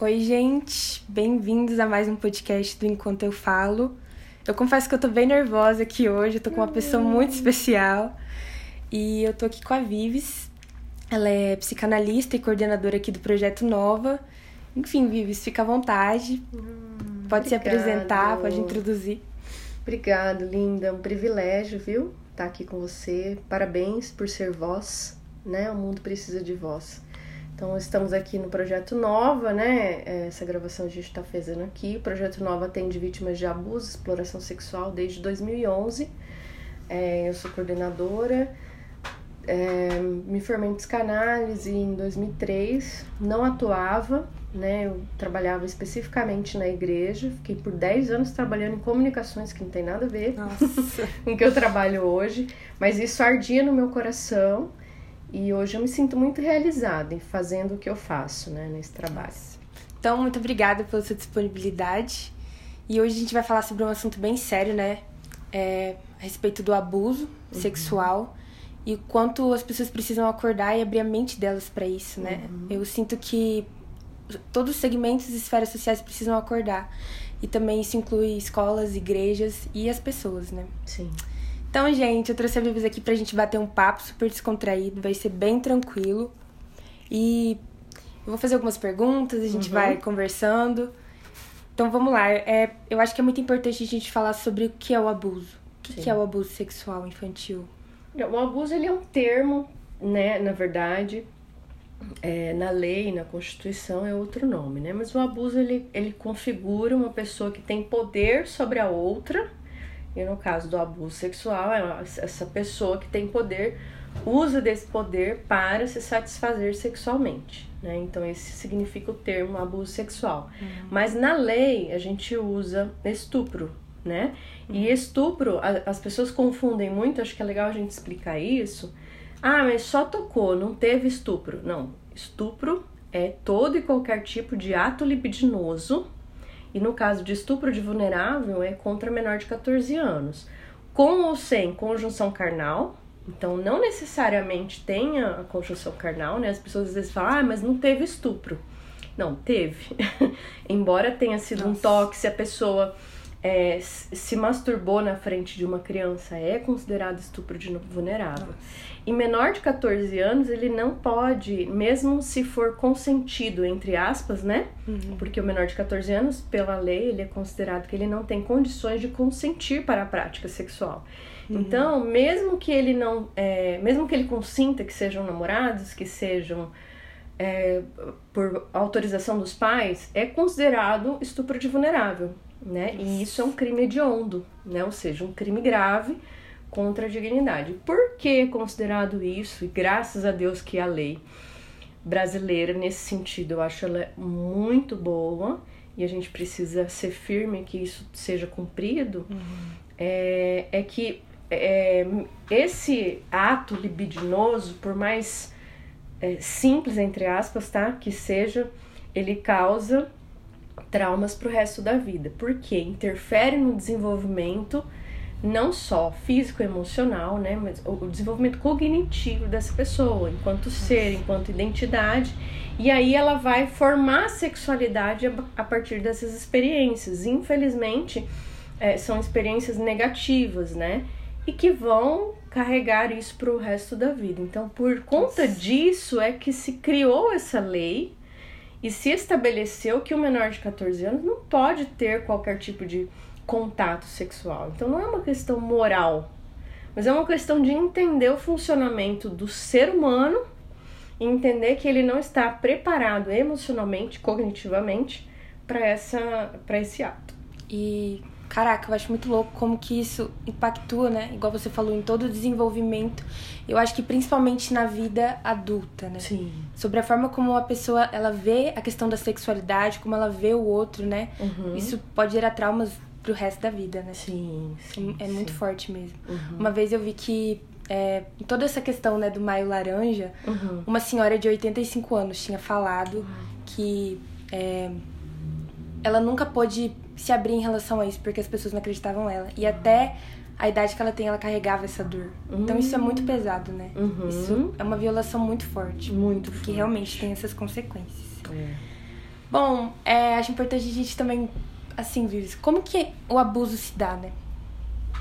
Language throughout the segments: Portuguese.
Oi, gente, bem-vindos a mais um podcast do Enquanto Eu Falo. Eu confesso que eu tô bem nervosa aqui hoje, eu tô com uma pessoa muito especial e eu tô aqui com a Vives. Ela é psicanalista e coordenadora aqui do Projeto Nova. Enfim, Vives, fica à vontade. Hum, pode se obrigado. apresentar, pode introduzir. Obrigado, linda. É um privilégio, viu? Estar aqui com você. Parabéns por ser voz, né? O mundo precisa de voz. Então, estamos aqui no Projeto Nova, né? Essa gravação a gente está fazendo aqui. O Projeto Nova atende vítimas de abuso, exploração sexual desde 2011. É, eu sou coordenadora. É, me formei em psicanálise em 2003. Não atuava, né? Eu trabalhava especificamente na igreja. Fiquei por 10 anos trabalhando em comunicações, que não tem nada a ver com o que eu trabalho hoje. Mas isso ardia no meu coração. E hoje eu me sinto muito realizada em fazendo o que eu faço, né, nesse trabalho. Então, muito obrigada pela sua disponibilidade. E hoje a gente vai falar sobre um assunto bem sério, né? É, a respeito do abuso Uhum. sexual e quanto as pessoas precisam acordar e abrir a mente delas para isso, né? Uhum. Eu sinto que todos os segmentos e esferas sociais precisam acordar. E também isso inclui escolas, igrejas e as pessoas, né? Sim. Então, gente, eu trouxe a Vives aqui pra gente bater um papo super descontraído, vai ser bem tranquilo. E eu vou fazer algumas perguntas, a gente Uhum. vai conversando. Então vamos lá. É, eu acho que é muito importante a gente falar sobre o que é o abuso. O que, que é o abuso sexual infantil? O abuso ele é um termo, né, na verdade, é, na lei, na Constituição é outro nome, né? Mas o abuso ele, ele configura uma pessoa que tem poder sobre a outra, e no caso do abuso sexual, é essa pessoa que tem poder usa desse poder para se satisfazer sexualmente, né? Então esse significa o termo abuso sexual. Mas na lei a gente usa estupro, né? E estupro, a- as pessoas confundem muito, acho que é legal a gente explicar isso. Ah, mas só tocou, não teve estupro. Não, estupro é todo e qualquer tipo de ato libidinoso. E no caso de estupro de vulnerável, é contra menor de 14 anos. Com ou sem conjunção carnal. Então, não necessariamente tenha a conjunção carnal, né? As pessoas às vezes falam, ah, mas não teve estupro. Não, teve. Embora tenha sido um Nossa. toque, se a pessoa é, se masturbou na frente de uma criança, é considerado estupro de vulnerável. E menor de 14 anos, ele não pode, mesmo se for consentido, entre aspas, né? Uhum. Porque o menor de 14 anos, pela lei, ele é considerado que ele não tem condições de consentir para a prática sexual. Então, mesmo que ele não. é, mesmo que ele consinta que sejam namorados, que sejam é, por autorização dos pais, é considerado estupro de vulnerável, né? E isso é um crime hediondo, né? Ou seja, um crime grave contra a dignidade. Por que considerado isso? E graças a Deus que a lei brasileira, nesse sentido, eu acho ela muito boa e a gente precisa ser firme que isso seja cumprido, é, é que é, esse ato libidinoso, por mais é, simples, entre aspas, tá? Que seja, ele causa traumas pro resto da vida. Porque interfere no desenvolvimento não só físico e emocional, né, mas o o desenvolvimento cognitivo dessa pessoa, enquanto ser, enquanto identidade. E aí ela vai formar a sexualidade a- a partir dessas experiências. Infelizmente, é, são experiências negativas, né? E que vão carregar isso para o resto da vida. Então, por conta disso é que se criou essa lei e se estabeleceu que o menor de 14 anos não pode ter qualquer tipo de contato sexual. Então, não é uma questão moral, mas é uma questão de entender o funcionamento do ser humano e entender que ele não está preparado emocionalmente, cognitivamente para essa para esse ato. E, caraca, eu acho muito louco como que isso impactua, né? Igual você falou, em todo o desenvolvimento. Eu acho que principalmente na vida adulta, né? Sim. Sobre a forma como a pessoa, ela vê a questão da sexualidade, como ela vê o outro, né? Uhum. Isso pode gerar traumas pro resto da vida, né? Sim, sim. É muito sim. forte mesmo. Uhum. Uma vez eu vi que é, em toda essa questão né, do Maio Laranja, Uhum. uma senhora de 85 anos tinha falado que é, ela nunca pôde se abrir em relação a isso, porque as pessoas não acreditavam nela. E até a idade que ela tem, ela carregava essa dor. Então isso é muito pesado, né? Uhum. Isso é uma violação muito forte. Muito Que forte. realmente tem essas consequências. É. Bom, é, acho importante a gente também, assim, Vives, como que o abuso se dá, né?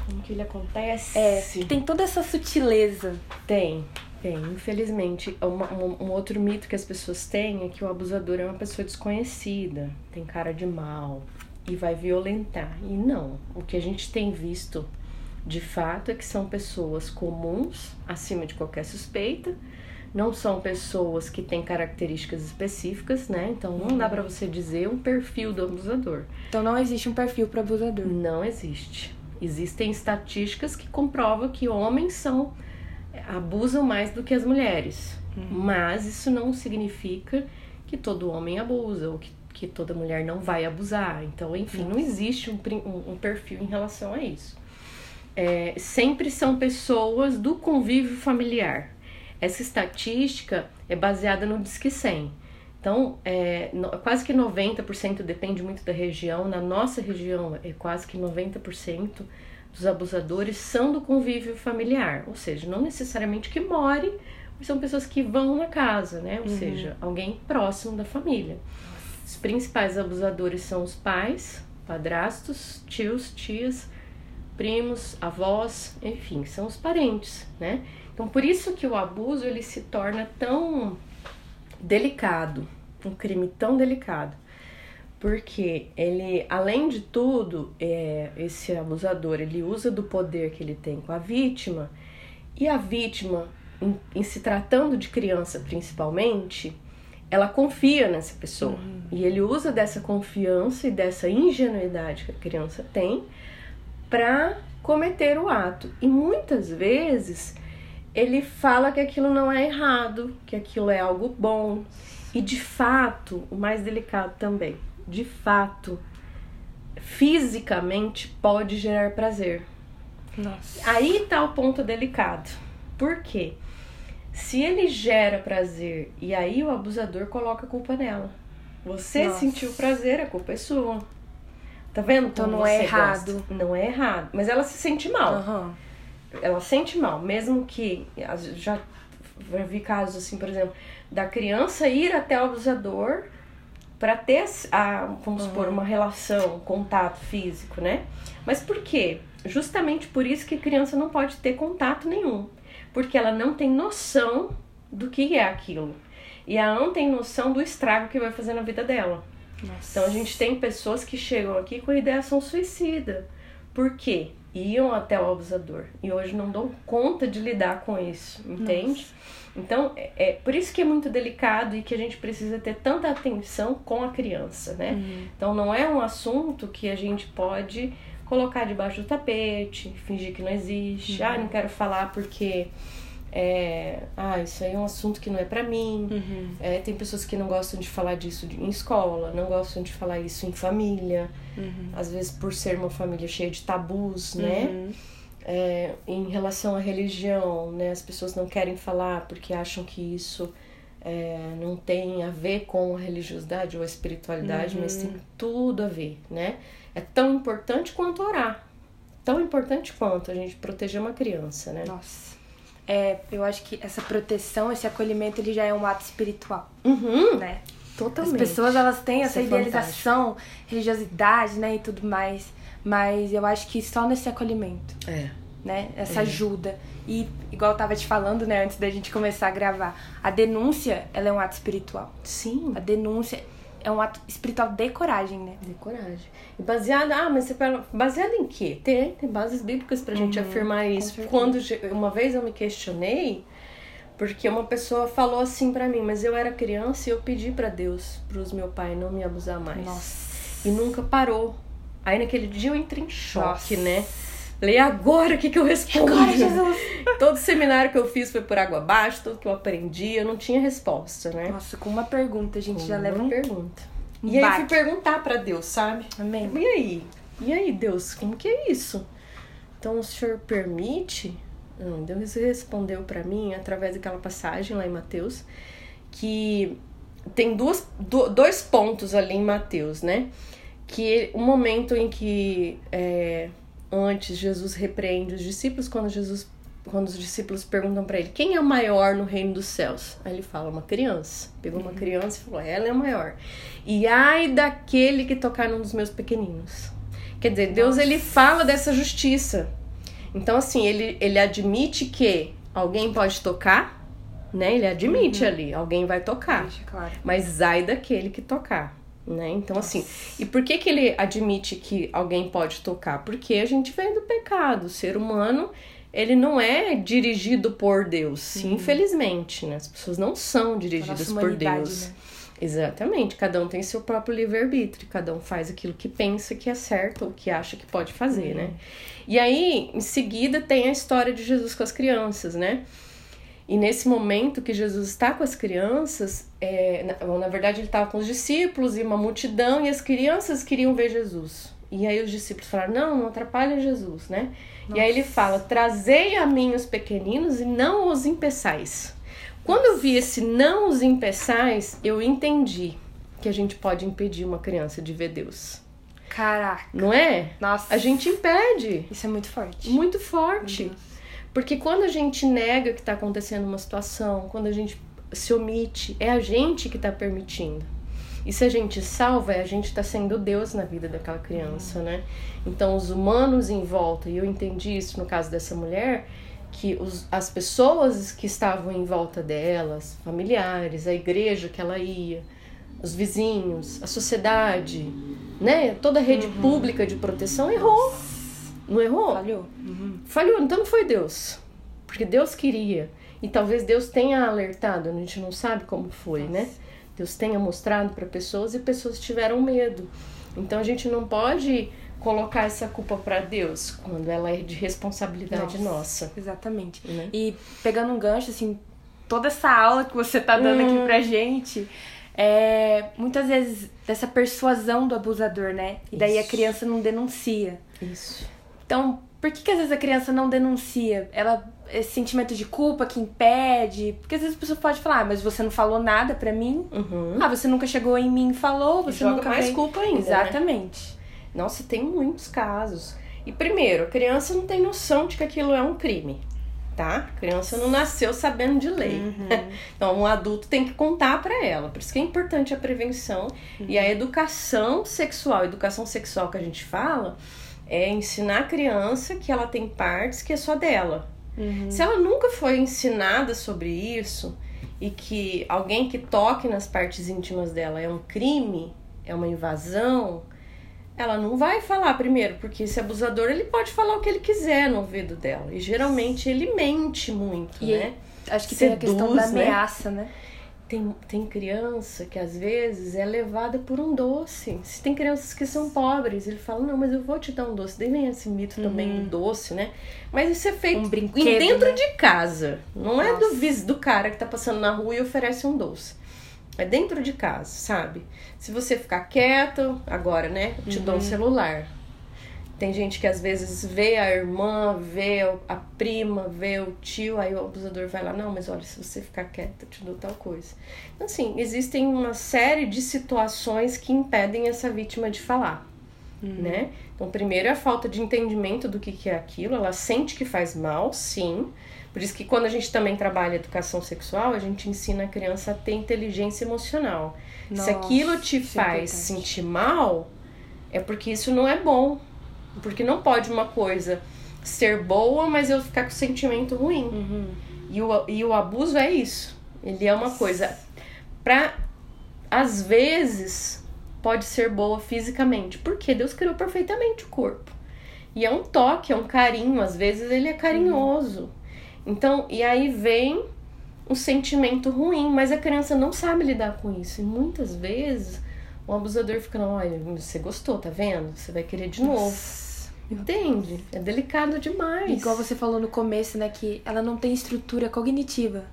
Como que ele acontece? É, tem toda essa sutileza. Tem, tem. Infelizmente, uma, um, um outro mito que as pessoas têm é que o abusador é uma pessoa desconhecida, tem cara de mal e vai violentar. E não. O que a gente tem visto de fato é que são pessoas comuns, acima de qualquer suspeita, não são pessoas que têm características específicas, né? Então não dá para você dizer um perfil do abusador. Então não existe um perfil para abusador. Não existe. Existem estatísticas que comprovam que homens são abusam mais do que as mulheres. Uhum. Mas isso não significa que todo homem abusa ou que, que toda mulher não vai abusar. Então, enfim, Nossa. não existe um, um, um perfil em relação a isso é, sempre são pessoas do convívio familiar. Essa estatística é baseada no Disque 100. Então, é, no, quase que 90%, depende muito da região, na nossa região é quase que 90% dos abusadores são do convívio familiar, ou seja, não necessariamente que more, mas são pessoas que vão na casa, né? Ou uhum. seja, alguém próximo da família. Os principais abusadores são os pais, padrastos, tios, tias, primos, avós, enfim, são os parentes, né? Então por isso que o abuso ele se torna tão delicado, um crime tão delicado, porque ele, além de tudo, é, esse abusador ele usa do poder que ele tem com a vítima e a vítima, em, em se tratando de criança principalmente, ela confia nessa pessoa uhum. e ele usa dessa confiança e dessa ingenuidade que a criança tem para cometer o ato. E muitas vezes ele fala que aquilo não é errado, que aquilo é algo bom. E de fato, o mais delicado também, de fato, fisicamente pode gerar prazer. Nossa. Aí tá o ponto delicado. Por quê? Se ele gera prazer e aí o abusador coloca a culpa nela. Você Nossa. sentiu prazer, a culpa é sua. Tá vendo? Então não é errado. Gosta? Não é errado. Mas ela se sente mal. Uhum. Ela sente mal. Mesmo que. Já, já vi casos assim, por exemplo, da criança ir até o abusador para ter a, vamos uhum. supor, uma relação, um contato físico, né? Mas por quê? Justamente por isso que a criança não pode ter contato nenhum. Porque ela não tem noção do que é aquilo. E ela não tem noção do estrago que vai fazer na vida dela. Nossa. Então a gente tem pessoas que chegam aqui com ideação suicida. Por quê? Iam até o abusador e hoje não dão conta de lidar com isso, entende? Nossa. Então, é, é, por isso que é muito delicado e que a gente precisa ter tanta atenção com a criança, né? Uhum. Então, não é um assunto que a gente pode colocar debaixo do tapete, fingir que não existe. Uhum. Ah, não quero falar porque é, ah, isso aí é um assunto que não é para mim. Uhum. É, tem pessoas que não gostam de falar disso em escola, não gostam de falar isso em família. Uhum. Às vezes por ser uma família cheia de tabus, né? Uhum. É, em relação à religião, né? As pessoas não querem falar porque acham que isso é, não tem a ver com a religiosidade ou a espiritualidade, mas tem uhum. tudo a ver, né? É tão importante quanto orar. Tão importante quanto a gente proteger uma criança, né? Nossa é, eu acho que essa proteção, esse acolhimento, ele já é um ato espiritual, uhum. né? Totalmente. As pessoas, elas têm essa Isso é idealização, é religiosidade, né, e tudo mais, mas eu acho que só nesse acolhimento. É. Né? Essa é. ajuda. E, igual eu tava te falando, né, antes da gente começar a gravar, a denúncia, ela é um ato espiritual. Sim. A denúncia é um ato espiritual de coragem, né? De coragem. E baseado, ah, mas você baseado em quê? Tem, tem bases bíblicas pra gente uhum, afirmar isso. Quando uma vez eu me questionei, porque uma pessoa falou assim para mim, mas eu era criança e eu pedi para Deus, pros meu pai não me abusar mais. Nossa. E nunca parou. Aí naquele dia eu entrei em choque, Nossa. né? Falei, agora o que, que eu respondo? Agora, Jesus! Todo seminário que eu fiz foi por água abaixo, tudo que eu aprendi, eu não tinha resposta, né? Nossa, com uma pergunta a gente com já leva uma pergunta. Um e aí eu fui perguntar para Deus, sabe? Amém. E aí? E aí, Deus, como que é isso? Então o Senhor permite? Não, Deus respondeu para mim através daquela passagem lá em Mateus que tem duas, dois pontos ali em Mateus, né? Que o momento em que é, antes Jesus repreende os discípulos quando Jesus quando os discípulos perguntam para ele quem é o maior no reino dos céus, aí ele fala uma criança. Pegou uma criança e falou: ela é a maior. E ai daquele que tocar num dos meus pequeninos. Quer dizer, Deus ele fala dessa justiça. Então assim, ele ele admite que alguém pode tocar, né? Ele admite Uhum. ali, alguém vai tocar. Claro. Mas ai daquele que tocar. Né? Então, assim, e por que, que ele admite que alguém pode tocar? Porque a gente vem do pecado. O ser humano, ele não é dirigido por Deus, infelizmente, né? As pessoas não são Uhum. Dirigidas por Deus. né? Exatamente, cada um tem seu próprio livre-arbítrio, cada um faz aquilo que pensa que é certo ou que acha que pode fazer, né? E aí, em seguida, tem a história de Jesus com as crianças, né? E nesse momento que Jesus está com as crianças, é, na, na verdade ele estava com os discípulos e uma multidão, e as crianças queriam ver Jesus. E aí os discípulos falaram: não, não atrapalha Jesus, né? E aí ele fala: trazei a mim os pequeninos e não os impeçais. Quando eu vi esse não os impeçais, eu entendi que a gente pode impedir uma criança de ver Deus. Caraca. Não é? Nossa. A gente impede. Isso é muito forte. Muito forte. Porque quando a gente nega que está acontecendo uma situação, quando a gente se omite, é a gente que está permitindo. E se a gente salva, é a gente está sendo Deus na vida daquela criança, né? Então, os humanos em volta, e eu entendi isso no caso dessa mulher, que os, as pessoas que estavam em volta delas, familiares, a igreja que ela ia, os vizinhos, a sociedade, né? Toda a rede pública de proteção errou. Não errou? Falhou. Uhum. Falhou, então não foi Deus. Porque Deus queria. E talvez Deus tenha alertado, a gente não sabe como foi, né? Deus tenha mostrado para pessoas e pessoas tiveram medo. Então a gente não pode colocar essa culpa para Deus quando ela é de responsabilidade nossa. Exatamente. Né? E pegando um gancho, assim, toda essa aula que você tá dando Hum. aqui pra gente, é muitas vezes dessa persuasão do abusador, né? E daí a Isso. criança não denuncia. Isso. Então, por que, que às vezes a criança não denuncia? Ela esse sentimento de culpa que impede, porque às vezes a pessoa pode falar, ah, mas você não falou nada pra mim. Uhum. Ah, você nunca chegou em mim e falou, você joga nunca mais veio. culpa ainda, né? Exatamente. Nossa, tem muitos casos. E primeiro, a criança não tem noção de que aquilo é um crime, tá? A criança não nasceu sabendo de lei. Uhum. Então, um adulto tem que contar pra ela. Por isso que é importante a prevenção e a educação sexual. A educação sexual que a gente fala é ensinar a criança que ela tem partes que é só dela. Uhum. Se ela nunca foi ensinada sobre isso e que alguém que toque nas partes íntimas dela é um crime, é uma invasão, ela não vai falar primeiro, porque esse abusador ele pode falar o que ele quiser no ouvido dela. E geralmente ele mente muito, E né? Acho que tem a questão Seduz, da né? ameaça, né? Tem, tem criança que às vezes é levada por um doce. Se tem crianças que são pobres, ele fala, não, mas eu vou te dar um doce. Daí vem esse mito também do doce, né? Mas isso é feito Um brinquedo, em- dentro né? de casa. Não é do, Nossa. vis- do cara que tá passando na rua e oferece um doce. É dentro de casa, sabe? Se você ficar quieto, agora, né? Eu te dou um celular. Tem gente que às vezes vê a irmã, vê a prima, vê o tio, aí o abusador vai lá, não, mas olha, se você ficar quieta, eu te dou tal coisa. Então, assim, existem uma série de situações que impedem essa vítima de falar, né? Então, primeiro é a falta de entendimento do que, que é aquilo, ela sente que faz mal, sim. Por isso que quando a gente também trabalha educação sexual, a gente ensina a criança a ter inteligência emocional. Se Nossa, aquilo te é faz importante. sentir mal, é porque isso não é bom. Porque não pode uma coisa ser boa, mas eu ficar com sentimento ruim. Uhum. E o, e o abuso é isso. Ele é uma coisa pra. Às vezes pode ser boa fisicamente. Porque Deus criou perfeitamente o corpo. E é um toque, é um carinho. Às vezes ele é carinhoso. Então, e aí vem um sentimento ruim, mas a criança não sabe lidar com isso. E muitas vezes o abusador fica, olha, você gostou, tá vendo? Você vai querer de novo. Entende? É delicado demais. Igual você falou no começo, né, que ela não tem estrutura cognitiva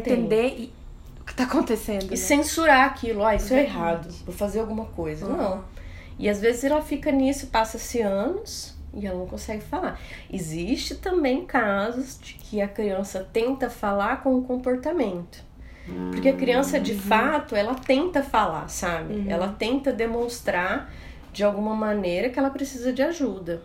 tem. entender e- o que tá acontecendo. E né? censurar aquilo, ah, isso é Exatamente. errado, vou fazer alguma coisa. Uhum. Não. E às vezes ela fica nisso, passa-se anos e ela não consegue falar. Existe também casos de que a criança tenta falar com o comportamento. Porque a criança, de fato, ela tenta falar, sabe? Ela tenta demonstrar de alguma maneira que ela precisa de ajuda.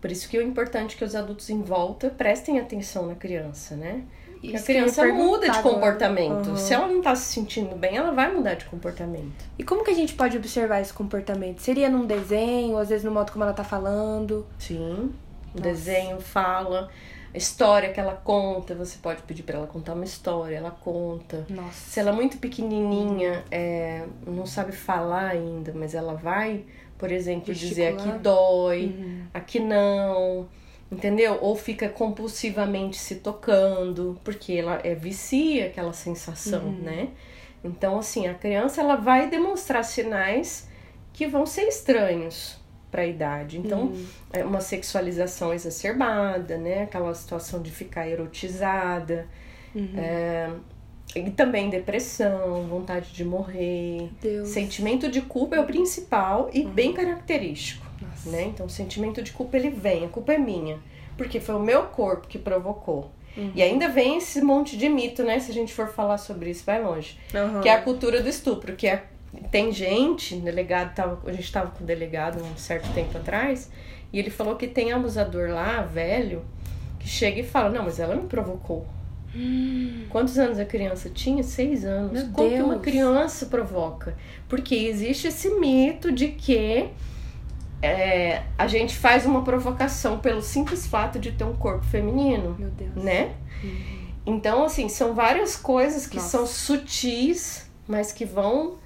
Por isso que é importante que os adultos em volta prestem atenção na criança, né? A Isso ia criança muda de comportamento. Uhum. Se ela não tá se sentindo bem, ela vai mudar de comportamento. E como que a gente pode observar esse comportamento? Seria num desenho, ou às vezes no modo como ela tá falando? Sim. O Nossa. desenho fala, a história que ela conta, você pode pedir pra ela contar uma história, ela conta. Nossa. Se ela é muito pequenininha, é, não sabe falar ainda, mas ela vai, por exemplo, dizer aqui dói, Uhum. aqui não, entendeu? Ou fica compulsivamente se tocando, porque ela é vicia aquela sensação, Uhum. né? Então, assim, a criança ela vai demonstrar sinais que vão ser estranhos para a idade. Então, Uhum. é uma sexualização exacerbada, né? Aquela situação de ficar erotizada. Uhum. É, e também depressão, vontade de morrer. Deus. Sentimento de culpa é o principal e bem característico, Nossa. né? Então, o sentimento de culpa ele vem, a culpa é minha, porque foi o meu corpo que provocou. Uhum. E ainda vem esse monte de mito, né? Se a gente for falar sobre isso, vai longe. Uhum. Que é a cultura do estupro, que é tem gente, delegado tava, a gente tava com o delegado um certo tempo atrás, e ele falou que tem abusador lá, velho, que chega e fala: "Não, mas ela me provocou". Quantos anos a criança tinha? Seis anos. Meu Como que uma Deus. criança provoca? Porque existe esse mito de que é, a gente faz uma provocação pelo simples fato de ter um corpo feminino, Meu Deus. né? Então, assim, são várias coisas que Nossa. são sutis, mas que vão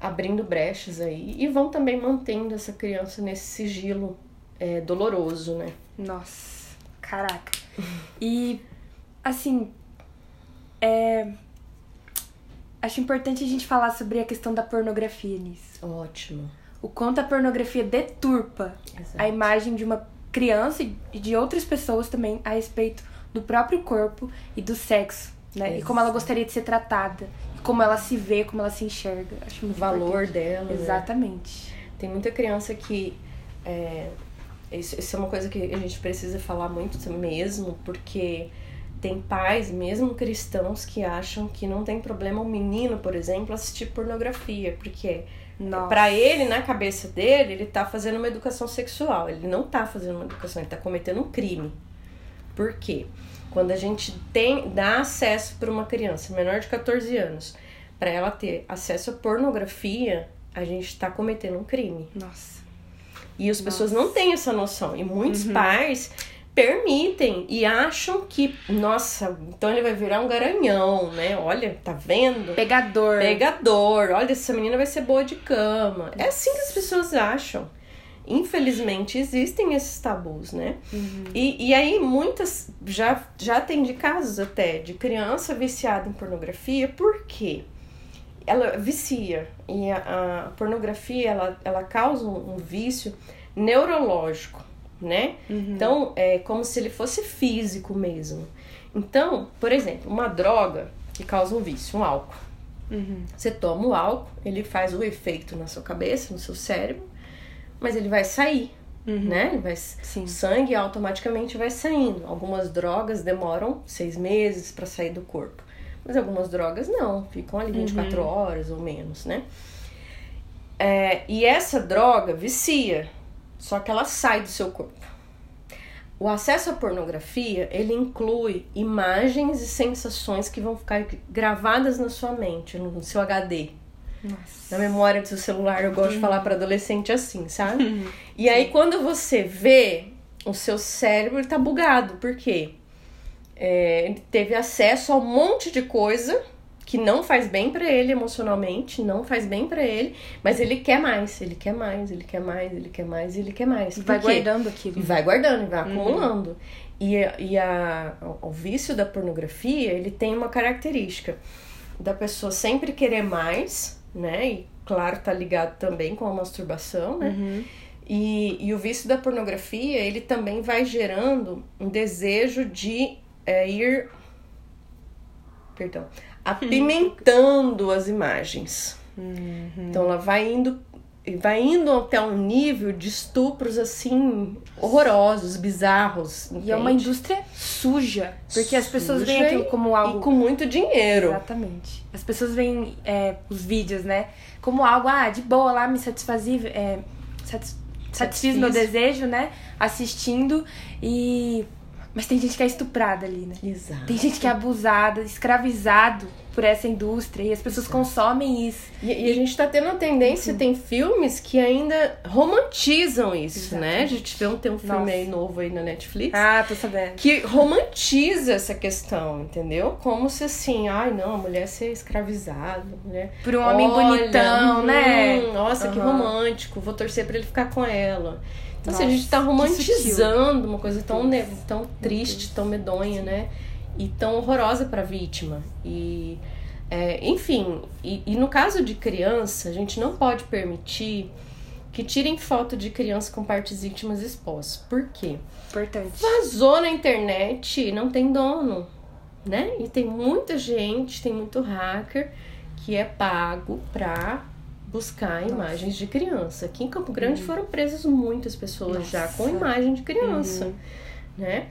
abrindo brechas aí e vão também mantendo essa criança nesse sigilo é, doloroso, né? Nossa, caraca. E, assim, é... acho importante a gente falar sobre a questão da pornografia nisso. Ótimo. O quanto a pornografia deturpa Exato. a imagem de uma criança e de outras pessoas também a respeito do próprio corpo e do sexo, né? E como ela Exato. gostaria de ser tratada, e como ela se vê, como ela se enxerga. Acho O muito valor importante. dela. né? Exatamente. Tem muita criança que. É, isso, isso é uma coisa que a gente precisa falar muito mesmo, porque tem pais, mesmo cristãos, que acham que não tem problema um menino, por exemplo, assistir pornografia, porque. Pra ele, na cabeça dele, ele tá fazendo uma educação sexual. Ele não tá fazendo uma educação, ele tá cometendo um crime. Por quê? Quando a gente tem dá acesso para uma criança menor de 14 anos, para ela ter acesso à pornografia, a gente tá cometendo um crime. Nossa. E as pessoas não têm essa noção. E muitos pais permitem e acham que, nossa, então ele vai virar um garanhão, né? Olha, tá vendo? Pegador. Pegador, olha, essa menina vai ser boa de cama. É assim que as pessoas acham. Infelizmente existem esses tabus, né? E, e aí muitas já, já tem de casos até de criança viciada em pornografia, por quê? Ela vicia e a, a pornografia ela, ela causa um, um vício neurológico, né? Então é como se ele fosse físico mesmo. Então, por exemplo, uma droga que causa um vício, um álcool. Uhum. Você toma o álcool, ele faz o efeito na sua cabeça, no seu cérebro, mas ele vai sair, né? Ele vai, Sim. o sangue automaticamente vai saindo. Algumas drogas demoram seis meses para sair do corpo, mas algumas drogas não, ficam ali 24 horas ou menos, né? É, e essa droga vicia, só que ela sai do seu corpo. O acesso à pornografia, ele inclui imagens e sensações que vão ficar gravadas na sua mente, no seu HD, Nossa. na memória do seu celular. Eu gosto de falar para adolescente assim, sabe? E aí quando você vê, o seu cérebro ele tá bugado, por quê? É, ele teve acesso a um monte de coisa que não faz bem pra ele emocionalmente, não faz bem pra ele, mas ele quer mais, ele quer mais, ele quer mais, ele quer mais, ele quer mais. E vai guardando aquilo. E vai guardando, e vai acumulando. E, e a, o vício da pornografia, ele tem uma característica da pessoa sempre querer mais, né? E claro, tá ligado também com a masturbação, né? Uhum. E, e o vício da pornografia, ele também vai gerando um desejo de é, ir. Perdão. Apimentando as imagens. Então ela vai indo. Vai indo até um nível de estupros assim horrorosos, bizarros. E é uma entende? indústria suja. Porque as pessoas veem Suja aquilo como algo. E com muito dinheiro. Exatamente. As pessoas veem é, os vídeos, né? Como algo, ah, de boa lá, me satisfazível. É, satis- satisfiz meu desejo, né? Assistindo e mas tem gente que é estuprada ali, né? Exato. Tem gente que é abusada, escravizado por essa indústria e as pessoas consomem isso. E, e, a gente tá tendo a tendência, uhum. tem filmes que ainda romantizam isso, Exato. né? A gente vê um, tem um filme Nossa. aí novo aí na Netflix. Ah, tô sabendo. Que romantiza essa questão, entendeu? Como se assim, ai não, a mulher ser escravizada, mulher. Por um homem Olha, bonitão, hum, né? Nossa, uhum. que romântico, vou torcer para ele ficar com ela. Então, Nossa, assim, a gente tá romantizando uma coisa tão, tão triste, tão medonha, né? E tão horrorosa pra vítima. E, é, enfim, e, e no caso de criança, a gente não pode permitir que tirem foto de criança com partes íntimas expostas. Por quê? Importante. Vazou na internet, não tem dono, né? E tem muita gente, tem muito hacker que é pago pra buscar Nossa. imagens de criança. Aqui em Campo Grande uhum. foram presas muitas pessoas Nossa. já com imagem de criança, uhum. né?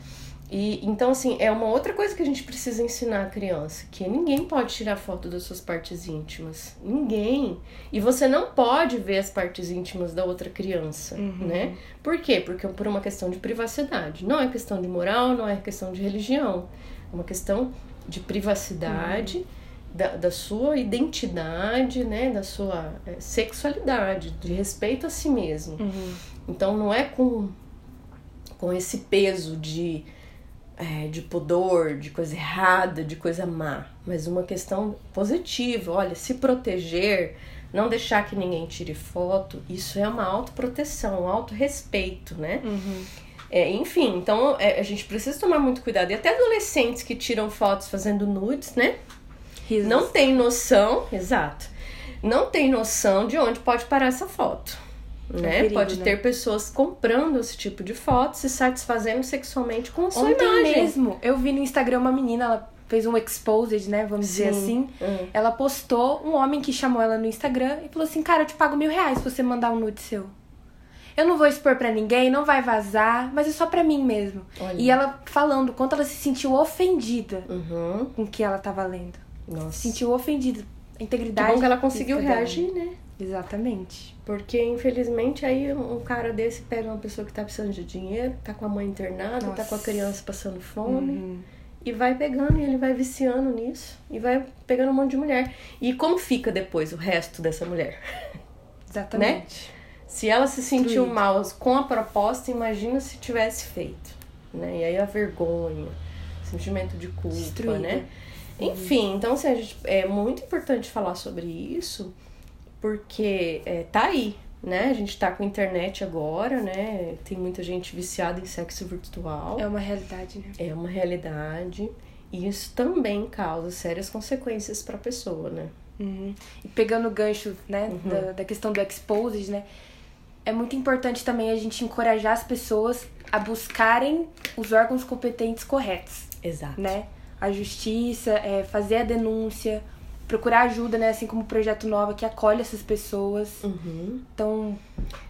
E então assim, é uma outra coisa que a gente precisa ensinar a criança, que ninguém pode tirar foto das suas partes íntimas. Ninguém. E você não pode ver as partes íntimas da outra criança, uhum. né? Por quê? Porque é por uma questão de privacidade. Não é questão de moral, não é questão de religião. É uma questão de privacidade. Uhum da, da sua identidade, né, da sua é, sexualidade, de respeito a si mesmo. Uhum. Então não é com, com esse peso de, é, de pudor, de coisa errada, de coisa má, mas uma questão positiva. Olha, se proteger, não deixar que ninguém tire foto, isso é uma autoproteção, um autorrespeito, né? Uhum. É, enfim, então é, a gente precisa tomar muito cuidado. E até adolescentes que tiram fotos fazendo nudes, né? Risos. Não tem noção, exato. Não tem noção de onde pode parar essa foto. É né? perigo, pode né? ter pessoas comprando esse tipo de foto, se satisfazendo sexualmente com a sua Ontem imagem. mesmo, eu vi no Instagram uma menina, ela fez um exposed, né? Vamos Sim. dizer assim. Hum. Ela postou um homem que chamou ela no Instagram e falou assim: Cara, eu te pago mil reais se você mandar um nude seu. Eu não vou expor para ninguém, não vai vazar, mas é só para mim mesmo. Olha. E ela falando quanto ela se sentiu ofendida uhum. com o que ela tava lendo. Nossa. Se sentiu ofendida. A integridade. Que bom que ela conseguiu reagir, né? Exatamente. Porque, infelizmente, aí um cara desse pega uma pessoa que tá precisando de dinheiro, tá com a mãe internada, Nossa. tá com a criança passando fome. Uhum. E vai pegando, e ele vai viciando nisso. E vai pegando um monte de mulher. E como fica depois o resto dessa mulher? Exatamente. Né? Se ela se sentiu Destruído. mal com a proposta, imagina se tivesse feito. Né? E aí a vergonha, sentimento de culpa, Destruída. né? Enfim, então assim, gente, é muito importante falar sobre isso, porque é, tá aí, né? A gente tá com internet agora, né? Tem muita gente viciada em sexo virtual. É uma realidade, né? É uma realidade. E isso também causa sérias consequências para a pessoa, né? Uhum. E pegando o gancho, né, uhum. da, da questão do exposed, né? É muito importante também a gente encorajar as pessoas a buscarem os órgãos competentes corretos. Exato. Né? a justiça, é, fazer a denúncia, procurar ajuda, né? Assim como o Projeto Nova, que acolhe essas pessoas. Uhum. Então,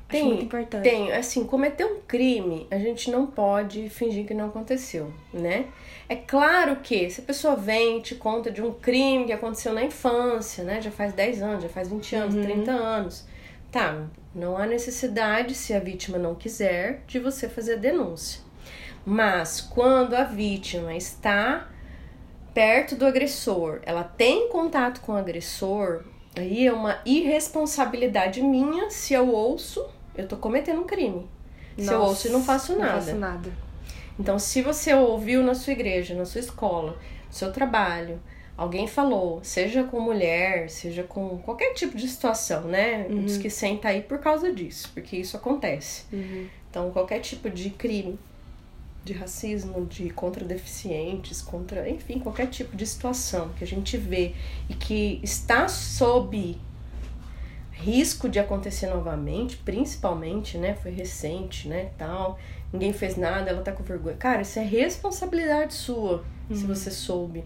tem, acho muito importante. Tem, assim, cometer um crime, a gente não pode fingir que não aconteceu, né? É claro que se a pessoa vem e te conta de um crime que aconteceu na infância, né? Já faz 10 anos, já faz 20 anos, uhum. 30 anos. Tá, não há necessidade, se a vítima não quiser, de você fazer a denúncia. Mas quando a vítima está perto do agressor, ela tem contato com o agressor, aí é uma irresponsabilidade minha se eu ouço, eu tô cometendo um crime. Nossa, se eu ouço e não faço nada. Não faço nada. Então, se você ouviu na sua igreja, na sua escola, no seu trabalho, alguém falou, seja com mulher, seja com qualquer tipo de situação, né? Uhum. Diz que senta aí por causa disso, porque isso acontece. Uhum. Então, qualquer tipo de crime de racismo, de contra deficientes, contra, enfim, qualquer tipo de situação que a gente vê e que está sob risco de acontecer novamente, principalmente, né, foi recente, né, tal, ninguém fez nada, ela tá com vergonha. Cara, isso é responsabilidade sua, uhum. se você soube.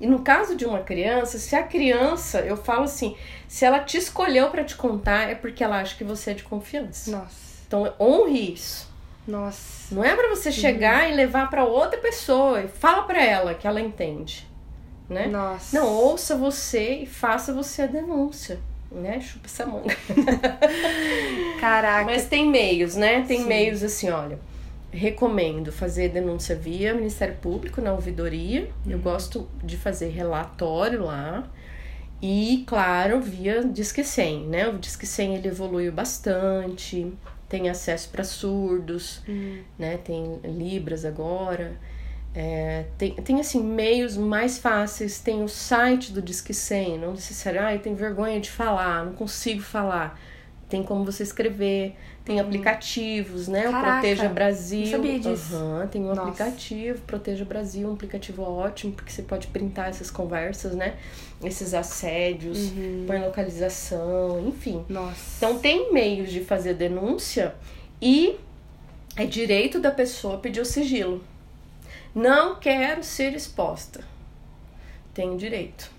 E no caso de uma criança, se a criança, eu falo assim, se ela te escolheu para te contar, é porque ela acha que você é de confiança. Nossa. Então, honre isso. Nossa. Não é para você chegar e levar para outra pessoa e fala para ela que ela entende, né? Nossa. Não, ouça você e faça você a denúncia, né? Chupa essa manga. Caraca. Mas tem meios, né? Tem Sim. meios assim, olha. Recomendo fazer denúncia via Ministério Público na ouvidoria. Eu gosto de fazer relatório lá. E, claro, via Disque 100, né? O Disque 100 ele evoluiu bastante. Tem acesso para surdos, Hum. né? Tem Libras agora. É, tem, tem, assim, meios mais fáceis. Tem o site do Disque 100. Não necessariamente, ah, eu tenho vergonha de falar, não consigo falar. Tem como você escrever. Tem aplicativos, né? Caraca, o Proteja Brasil. não sabia disso. Aham, tem um Nossa. aplicativo, Proteja Brasil, um aplicativo ótimo, porque você pode printar essas conversas, né? Esses assédios, Uhum. põe localização, enfim. Nossa. Então tem meios de fazer denúncia e é direito da pessoa pedir o sigilo. Não quero ser exposta. Tenho direito.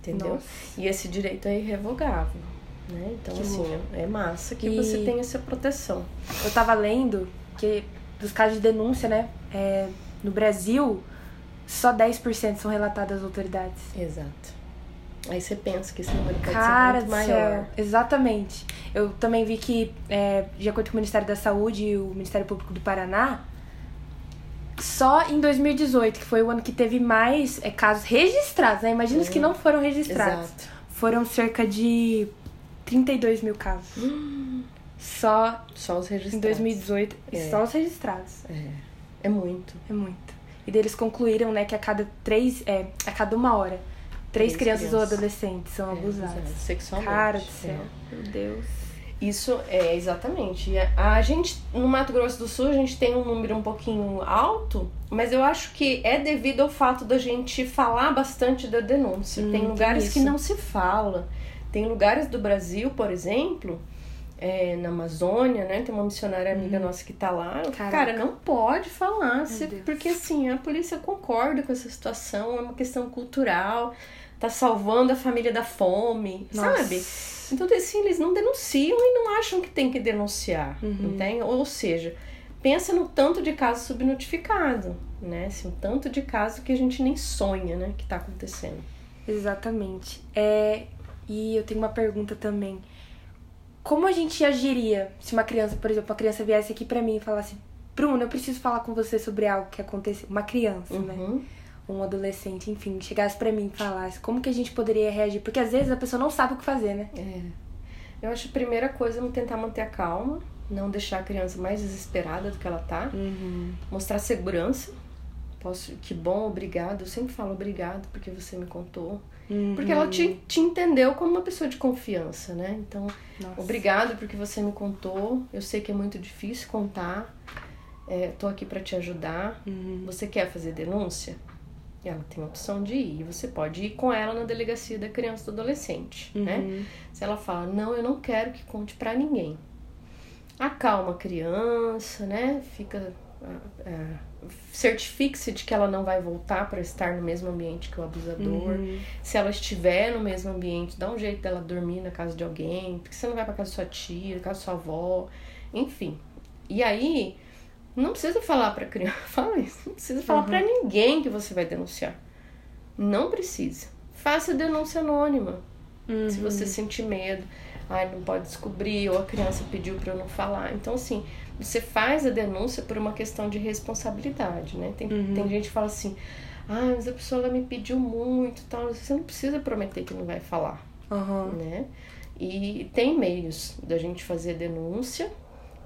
Entendeu? Nossa. E esse direito é irrevogável. Né? Então, Que assim, louco. é massa que E- você tenha essa proteção. Eu tava lendo que dos casos de denúncia, né? é, no Brasil, só 10% são relatados às autoridades. Exato. Aí você pensa que esse número pode Cara ser muito céu. maior. Exatamente. Eu também vi que, é, de acordo com o Ministério da Saúde e o Ministério Público do Paraná, só em 2018, que foi o ano que teve mais é, casos registrados, né? Imagina os que não foram registrados. Exato. Foram cerca de 32 mil casos. Só Só os em registrados. 2018, É. só os registrados. É. É muito. É muito. E deles concluíram, né, que a cada três, é, a cada uma hora, três, Três crianças, ou crianças. adolescentes são É, abusadas. Sexualmente. Cara do céu. É. Meu Deus. Isso é exatamente. A gente, no Mato Grosso do Sul, a gente tem um número um pouquinho alto, mas eu acho que é devido ao fato da gente falar bastante da denúncia. Hum, tem tem lugares que não se fala. Tem lugares do Brasil, por exemplo, é, na Amazônia, né? Tem uma missionária amiga nossa que tá lá. Uhum. Caraca. Cara, não pode falar. se- porque assim, a polícia concorda com essa situação, é uma questão cultural, tá salvando a família da fome, Nossa. sabe? Então, assim, eles não denunciam e não acham que tem que denunciar, Uhum. entende? Ou seja, pensa no tanto de caso subnotificado, né? Assim, o tanto de caso que a gente nem sonha, né, que tá acontecendo. Exatamente. É, e eu tenho uma pergunta também. Como a gente agiria se uma criança, por exemplo, uma criança viesse aqui pra mim e falasse: Bruno, eu preciso falar com você sobre algo que aconteceu. Uma criança, né? Uhum. Um adolescente, enfim, chegasse pra mim e falasse: Como que a gente poderia reagir? Porque às vezes a pessoa não sabe o que fazer, né? É. Eu acho que a primeira coisa é tentar manter a calma, não deixar a criança mais desesperada do que ela tá, Uhum. mostrar segurança. Posso, que bom, obrigado. Eu sempre falo obrigado porque você me contou. Porque ela te, te entendeu como uma pessoa de confiança, né? Então, Nossa. Obrigado porque você me contou. Eu sei que é muito difícil contar. É, tô aqui para te ajudar. Uhum. Você quer fazer denúncia? Ela tem a opção de ir. Você pode ir com ela na delegacia da criança e do adolescente, né? Uhum. Se ela fala, não, eu não quero que conte para ninguém. Acalma a criança, né? Fica. ah, ah, Certifique-se de que ela não vai voltar para estar no mesmo ambiente que o abusador. Uhum. Se ela estiver no mesmo ambiente, dá um jeito dela dormir na casa de alguém, porque você não vai pra casa da sua tia, casa da sua avó, enfim. E aí, não precisa falar pra criança, fala isso, não precisa falar Uhum. pra ninguém que você vai denunciar. Não precisa. Faça denúncia anônima. Uhum. Se você sentir medo, ai, não pode descobrir, ou a criança pediu pra eu não falar. Então, assim, você faz a denúncia por uma questão de responsabilidade, né? Tem, Uhum. tem gente que fala assim, ah, mas a pessoa ela me pediu muito tal. Você não precisa prometer que não vai falar, Uhum. né? E tem meios da gente fazer denúncia,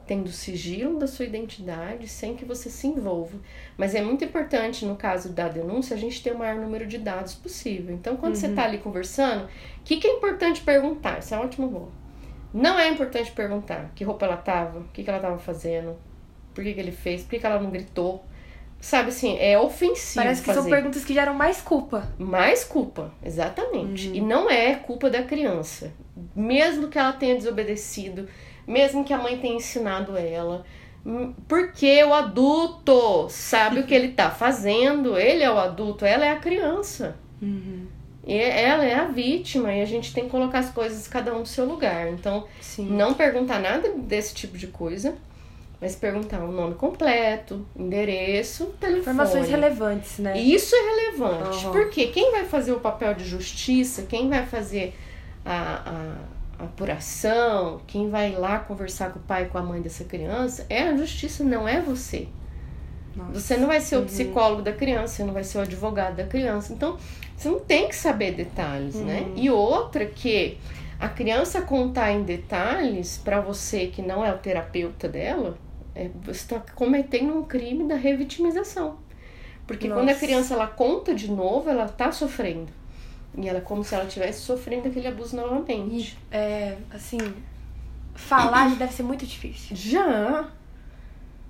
tendo sigilo da sua identidade, sem que você se envolva. Mas é muito importante, no caso da denúncia, a gente ter o maior número de dados possível. Então, quando você tá ali conversando, o que, que é importante perguntar? Isso é um ótimo bom. Não é importante perguntar que roupa ela tava, o que, que ela tava fazendo, por que, que ele fez, por que, que ela não gritou. Sabe assim, é ofensivo. Parece que fazer. são perguntas que geram mais culpa. Mais culpa, exatamente. Uhum. E não é culpa da criança. Mesmo que ela tenha desobedecido, mesmo que a mãe tenha ensinado ela. hum, Porque o adulto sabe o que ele tá fazendo, ele é o adulto, ela é a criança. Uhum. E ela é a vítima e a gente tem que colocar as coisas cada um no seu lugar. Então, Sim. não perguntar nada desse tipo de coisa, mas perguntar o nome completo, endereço, telefone. Informações relevantes, né? E Isso é relevante, Uhum. porque quem vai fazer o papel de justiça, quem vai fazer a, a, apuração, quem vai lá conversar com o pai e com a mãe dessa criança é a justiça, não é você. Nossa. Você não vai ser o uhum. psicólogo da criança, você não vai ser o advogado da criança. Então, você não tem que saber detalhes, né? uhum. né? E outra que a criança contar em detalhes para você que não é o terapeuta dela, é, você está cometendo um crime da revitimização. Porque Nossa. quando a criança ela conta de novo, ela tá sofrendo. E ela é como se ela estivesse sofrendo aquele abuso novamente. E, é, assim, falar deve ser muito difícil. Já.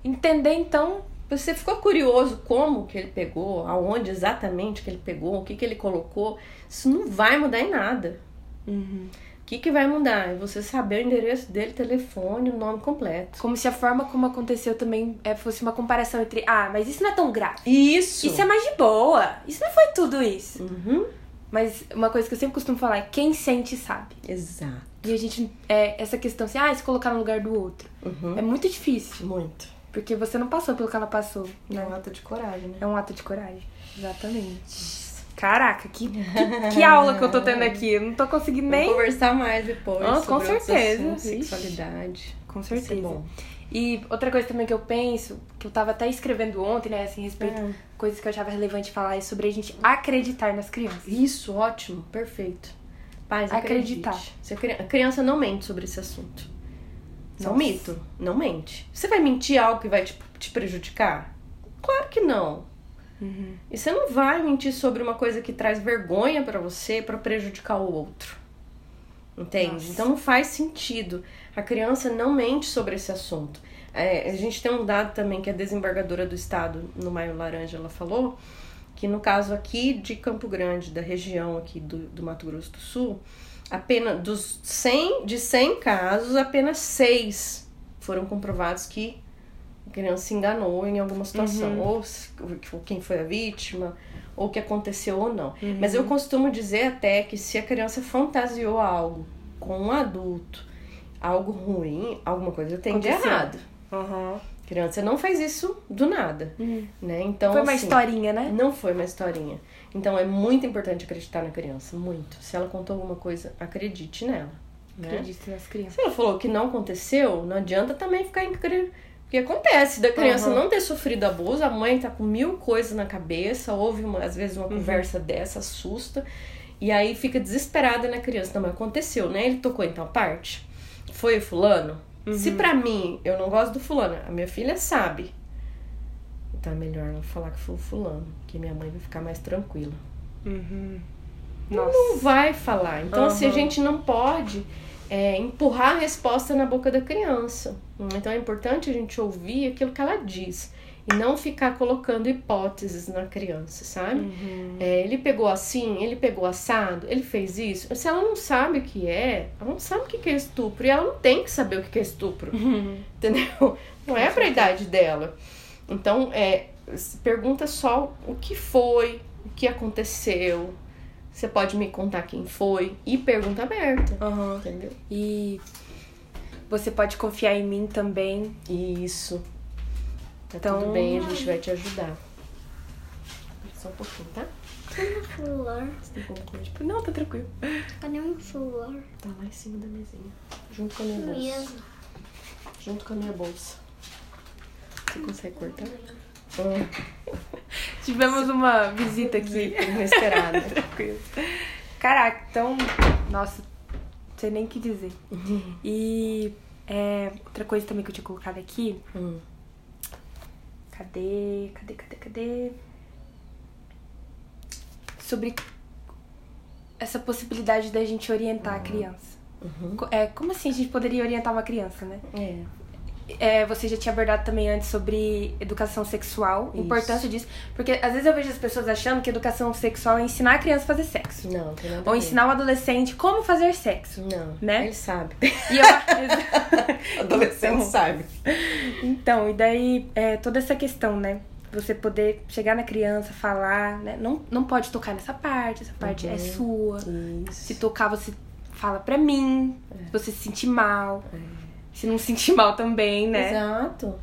Entender, então. Você ficou curioso como que ele pegou, aonde exatamente que ele pegou, o que, que ele colocou. Isso não vai mudar em nada. Uhum. O que, que vai mudar? É você saber o endereço dele, telefone, o nome completo. Como se a forma como aconteceu também é, fosse uma comparação entre, ah, mas isso não é tão grave. Isso. Isso é mais de boa. Isso não foi tudo isso. Uhum. Mas uma coisa que eu sempre costumo falar é quem sente sabe. Exato. E a gente. É, essa questão assim, ah, se colocar no lugar do outro. Uhum. É muito difícil. Muito. Porque você não passou pelo que ela passou. Né? É um ato de coragem, né? É um ato de coragem. Exatamente. Caraca, que, que, que, aula que eu tô tendo aqui. Eu não tô conseguindo nem. Vou conversar mais depois. Oh, com certeza. sexualidade. Com certeza. Bom. E outra coisa também que eu penso, que eu tava até escrevendo ontem, né, assim, a respeito é. coisas que eu achava relevante falar, é sobre a gente acreditar nas crianças. Isso, ótimo, perfeito. Pais, acreditar. Se a criança não mente sobre esse assunto. Não mito, não mente. Você vai mentir algo que vai te, te prejudicar? Claro que não. Uhum. E você não vai mentir sobre uma coisa que traz vergonha para você para prejudicar o outro. Entende? Nossa. Então não faz sentido. A criança não mente sobre esse assunto. É, a gente tem um dado também que a desembargadora do estado, no Maio Laranja, ela falou que no caso aqui de Campo Grande, da região aqui do, do Mato Grosso do Sul, apenas dos 100, de 100 casos, apenas 6 foram comprovados que a criança se enganou em alguma situação, uhum. ou, ou quem foi a vítima, ou o que aconteceu ou não. Uhum. Mas eu costumo dizer até que se a criança fantasiou algo com um adulto, algo ruim, alguma coisa tem de errado. Uhum. Criança não faz isso do nada, uhum. né? Então foi uma assim, historinha, né? Não foi uma historinha. Então é muito importante acreditar na criança, muito. Se ela contou alguma coisa, acredite nela. Né? Acredite nas crianças. Se ela falou que não aconteceu, não adianta também ficar incrível. Porque acontece da criança uhum. não ter sofrido abuso, a mãe tá com mil coisas na cabeça, ouve uma, às vezes uma uhum. conversa dessa, assusta, e aí fica desesperada na criança. Não, mas aconteceu, né? Ele tocou em tal parte. Foi o fulano. Uhum. Se pra mim eu não gosto do fulano, a minha filha sabe. Então é melhor não falar que foi o fulano, que minha mãe vai ficar mais tranquila. Uhum. Não vai falar. Então, assim, a gente não pode é, empurrar a resposta na boca da criança. Então é importante a gente ouvir aquilo que ela diz e não ficar colocando hipóteses na criança, sabe? Uhum. É, ele pegou assim, ele pegou assado, ele fez isso. Se ela não sabe o que é, ela não sabe o que é estupro e ela não tem que saber o que é estupro, uhum. entendeu? Não é pra idade dela. Então, é, pergunta só o que foi, o que aconteceu, você pode me contar quem foi e pergunta aberta. Uhum. Entendeu? E você pode confiar em mim também. Isso. Tá então... tudo bem, a gente vai te ajudar. Só um pouquinho, tá? Cadê o celular? Você tem como tipo, não, tá tranquilo. Cadê o celular? Tá lá em cima da mesinha. Junto com a minha bolsa. Minha... Junto com a minha bolsa. Você consegue cortar? Tivemos uma visita aqui. Inesperada. Tranquilo. Caraca, então. Nossa, não sei nem o que dizer. Uhum. E é, outra coisa também que eu tinha colocado aqui. Hum. Cadê? Cadê, cadê, cadê? Sobre essa possibilidade da gente orientar uhum. a criança. Uhum. É, como assim a gente poderia orientar uma criança, né? É é, você já tinha abordado também antes sobre educação sexual, Isso. importância disso. Porque às vezes eu vejo as pessoas achando que educação sexual é ensinar a criança a fazer sexo. Não, tem nada Ou ensinar o adolescente como fazer sexo. Não, né? ele sabe. E eu... adolescente então, sabe. Então, e daí é, toda essa questão, né? Você poder chegar na criança, falar, né? Não, não pode tocar nessa parte, essa parte é uhum. é sua. Isso. Se tocar, você fala pra mim. É. Se você se sentir mal. É se não sentir mal também, né? Exato.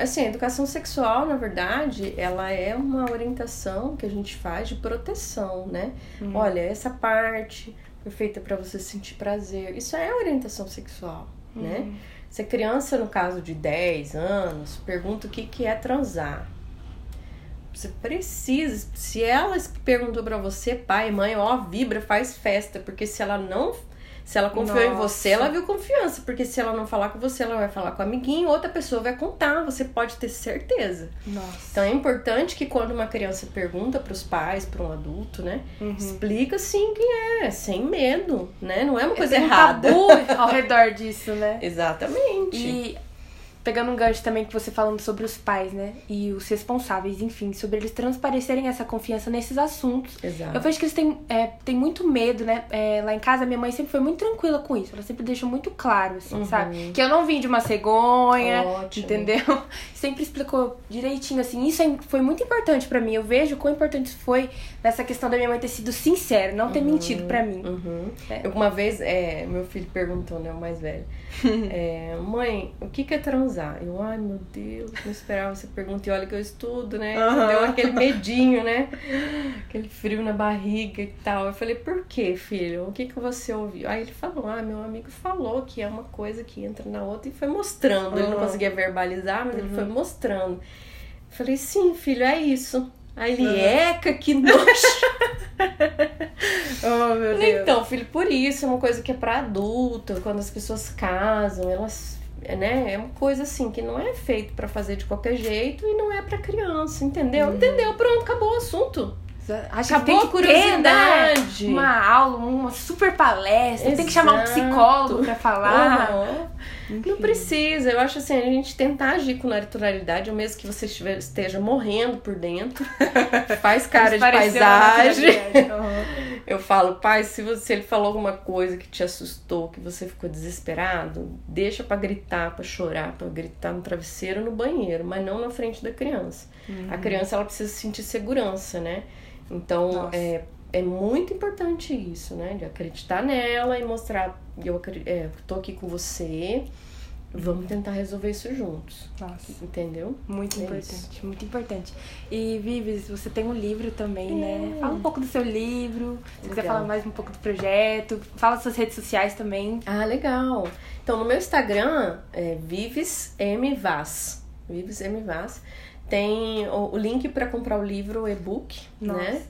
Assim, a educação sexual, na verdade, ela é uma orientação que a gente faz de proteção, né? Hum. Olha, essa parte foi feita para você sentir prazer. Isso é orientação sexual, né? Se a criança, no caso de 10 anos, pergunta o que, que é transar. Você precisa, se ela perguntou para você, pai, mãe, ó, vibra, faz festa, porque se ela não se ela confiou em Nossa. você, ela viu confiança. Porque se ela não falar com você, ela vai falar com o amiguinho, outra pessoa vai contar, você pode ter certeza. Nossa. Então é importante que quando uma criança pergunta para os pais, para um adulto, né, Uhum. explica sim o que é, sem medo, né? Não é uma coisa Tem um errada. tabu ao redor disso, né? Exatamente. E pegando um gancho também que você falando sobre os pais, né? E os responsáveis, enfim, sobre eles transparecerem essa confiança nesses assuntos. Exato. Eu vejo que eles têm, é, têm muito medo, né? É, lá em casa, minha mãe sempre foi muito tranquila com isso. Ela sempre deixou muito claro, assim, Uhum. sabe? Que eu não vim de uma cegonha, Ótimo. entendeu? Sempre explicou direitinho, assim. Isso é- foi muito importante pra mim. Eu vejo quão importante foi nessa questão da minha mãe ter sido sincera, não ter mentido pra mim. Uhum. É. Uma vez, é, meu filho perguntou, né, o mais velho, é, mãe, o que que é transar? Eu, ai meu Deus, não esperava essa pergunta, e olha que eu estudo, né? Aham. Deu aquele medinho, né? Aquele frio na barriga e tal. Eu falei, por que, filho? O que que você ouviu? Aí ele falou, ah, meu amigo falou que é uma coisa que entra na outra e foi mostrando. Ele não Uhum. conseguia verbalizar, mas ele foi mostrando. Eu falei, sim, filho, é isso. Aí ele, Uhum. eca, que nojo. Oh, meu Deus. Então, filho, por isso é uma coisa que é pra adulto, quando as pessoas casam, elas, né, é uma coisa assim que não é feito pra fazer de qualquer jeito e não é pra criança, entendeu? Entendeu? Pronto, acabou o assunto. Acho Acabou que a tem que ter, né? curiosidade. Uma aula, uma super palestra, tem que chamar um Exato. psicólogo pra falar. Aham. Não precisa, eu acho assim, a gente tentar agir com naturalidade, mesmo que você estiver- esteja morrendo por dentro, faz cara de paisagem. Aham. Eu falo, pai, se, você, se ele falou alguma coisa que te assustou, que você ficou desesperado, deixa pra gritar, pra chorar, pra gritar no travesseiro, no banheiro, mas não na frente da criança. A criança ela precisa sentir segurança, né? Então Nossa. é, é muito importante isso, né? De acreditar nela e mostrar, eu é, tô aqui com você, vamos tentar resolver isso juntos, Nossa, entendeu? muito É importante, muito importante. E Vives, você tem um livro também, É. né? Fala um pouco do seu livro, se quiser Legal. falar mais um pouco do projeto, fala suas redes sociais também. Ah, legal. Então, no meu Instagram, é Vives M. Vaz. Vives M. Vaz. Tem o, o link para comprar o livro, o e-book, Nossa. né?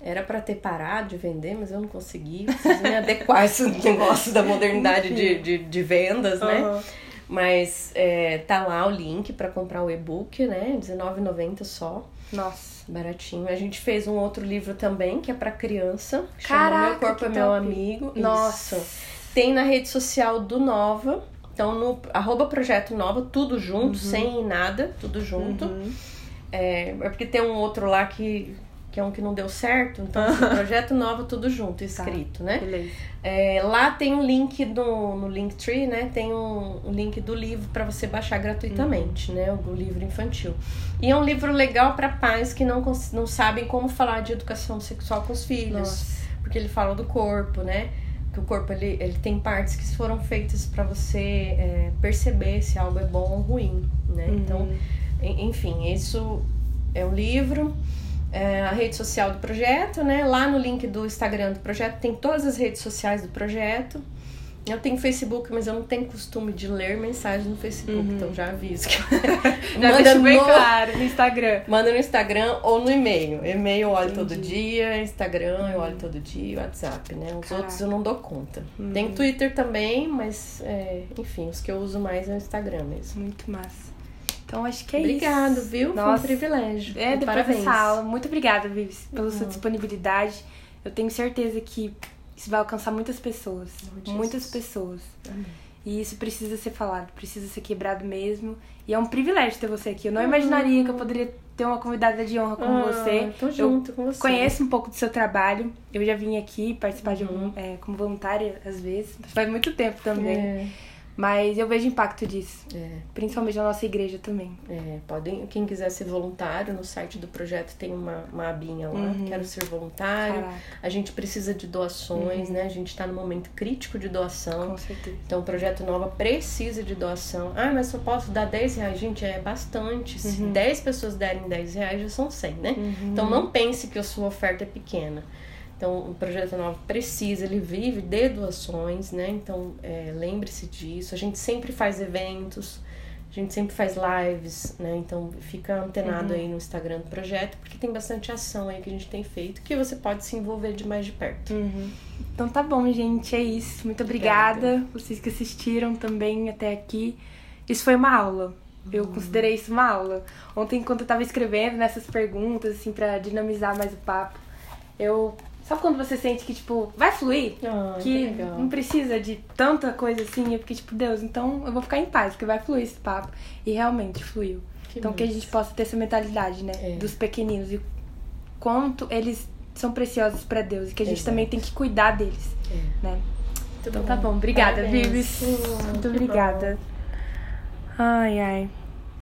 Era para ter parado de vender, mas eu não consegui. Preciso me adequar a esse negócio da modernidade de, de, de vendas, né? Aham. Mas é, tá lá o link para comprar o e-book, né? R$19,90 só. Nossa. Baratinho. A gente fez um outro livro também, que é para criança. Caraca, Meu Corpo é Meu top. Amigo. Nossa. Isso. Tem na rede social do Nova. Então, no arroba Projeto Nova, tudo junto, sem nada, tudo junto. Uhum. É, é porque tem um outro lá que, que é um que não deu certo. Então, assim, Projeto Nova, tudo junto, escrito, né? Beleza. É, lá tem um link no, no Linktree, né? Tem um, um link do livro para você baixar gratuitamente, né? O, o livro infantil. E é um livro legal para pais que não, não sabem como falar de educação sexual com os filhos. Nossa. Porque ele fala do corpo, né? Que o corpo ele, ele tem partes que foram feitas para você é, perceber se algo é bom ou ruim, né? Então, en- enfim, isso é um livro. É a rede social do projeto, né? Lá no link do Instagram do projeto tem todas as redes sociais do projeto. Eu tenho Facebook, mas eu não tenho costume de ler mensagens no Facebook, então já aviso que Já manda deixo bem no, claro no Instagram. manda no Instagram ou no e-mail. E-mail eu olho todo Entendi. dia, Instagram eu olho todo dia, WhatsApp, né? Os Caraca. outros eu não dou conta. Tem Twitter também, mas é, enfim, os que eu uso mais é o Instagram mesmo. Muito massa. Então acho que é Obrigado, isso. viu? Foi um Nossa. privilégio. É, depois Parabéns. dessa aula. Muito obrigada, Vives, pela sua disponibilidade. Eu tenho certeza que isso vai alcançar muitas pessoas. de Muitas pessoas. Amém. E isso precisa ser falado, precisa ser quebrado mesmo. E é um privilégio ter você aqui. Eu não imaginaria que eu poderia ter uma convidada de honra como Ah, você. Tô junto com você. Conheço um pouco do seu trabalho. Eu já vim aqui participar de Uhum. algum, é, como voluntária às vezes. Faz muito tempo também. É, Mas eu vejo impacto disso. é, Principalmente na nossa igreja também. é, podem, quem quiser ser voluntário, no site do projeto tem uma, uma abinha lá. Uhum. Quero ser voluntário. Caraca, A gente precisa de doações, né? A gente tá no momento crítico de doação. com certeza. Então, o Projeto Nova precisa de doação. Ah, mas só posso dar 10 reais. Gente, é bastante. Se Uhum. 10 pessoas derem 10 reais, já são 100, né? Então, não pense que a sua oferta é pequena. Então, o Projeto Nova precisa, ele vive de doações, né? Então, é, lembre-se disso. A gente sempre faz eventos, a gente sempre faz lives, né? Então, fica antenado Uhum. aí no Instagram do projeto, porque tem bastante ação aí que a gente tem feito, que você pode se envolver de mais de perto. Uhum. Então tá bom, gente, é isso. Muito obrigada. Vocês que assistiram também até aqui. Isso foi uma aula. Eu Uhum. considerei isso uma aula. Ontem, enquanto eu tava escrevendo nessas perguntas, assim, pra dinamizar mais o papo, eu. Sabe quando você sente que, tipo, vai fluir? Que não precisa de tanta coisa assim, eu fiquei tipo, Deus, então eu vou ficar em paz, porque vai fluir esse papo. E realmente fluiu. Que então que a massa. gente possa ter essa mentalidade, né? É. Dos pequeninos e quanto eles são preciosos pra Deus e que a gente Exato. também tem que cuidar deles, É. né? Muito Então tá bom, obrigada, Parabéns. Vives. Muito que bom. obrigada. Ai, ai.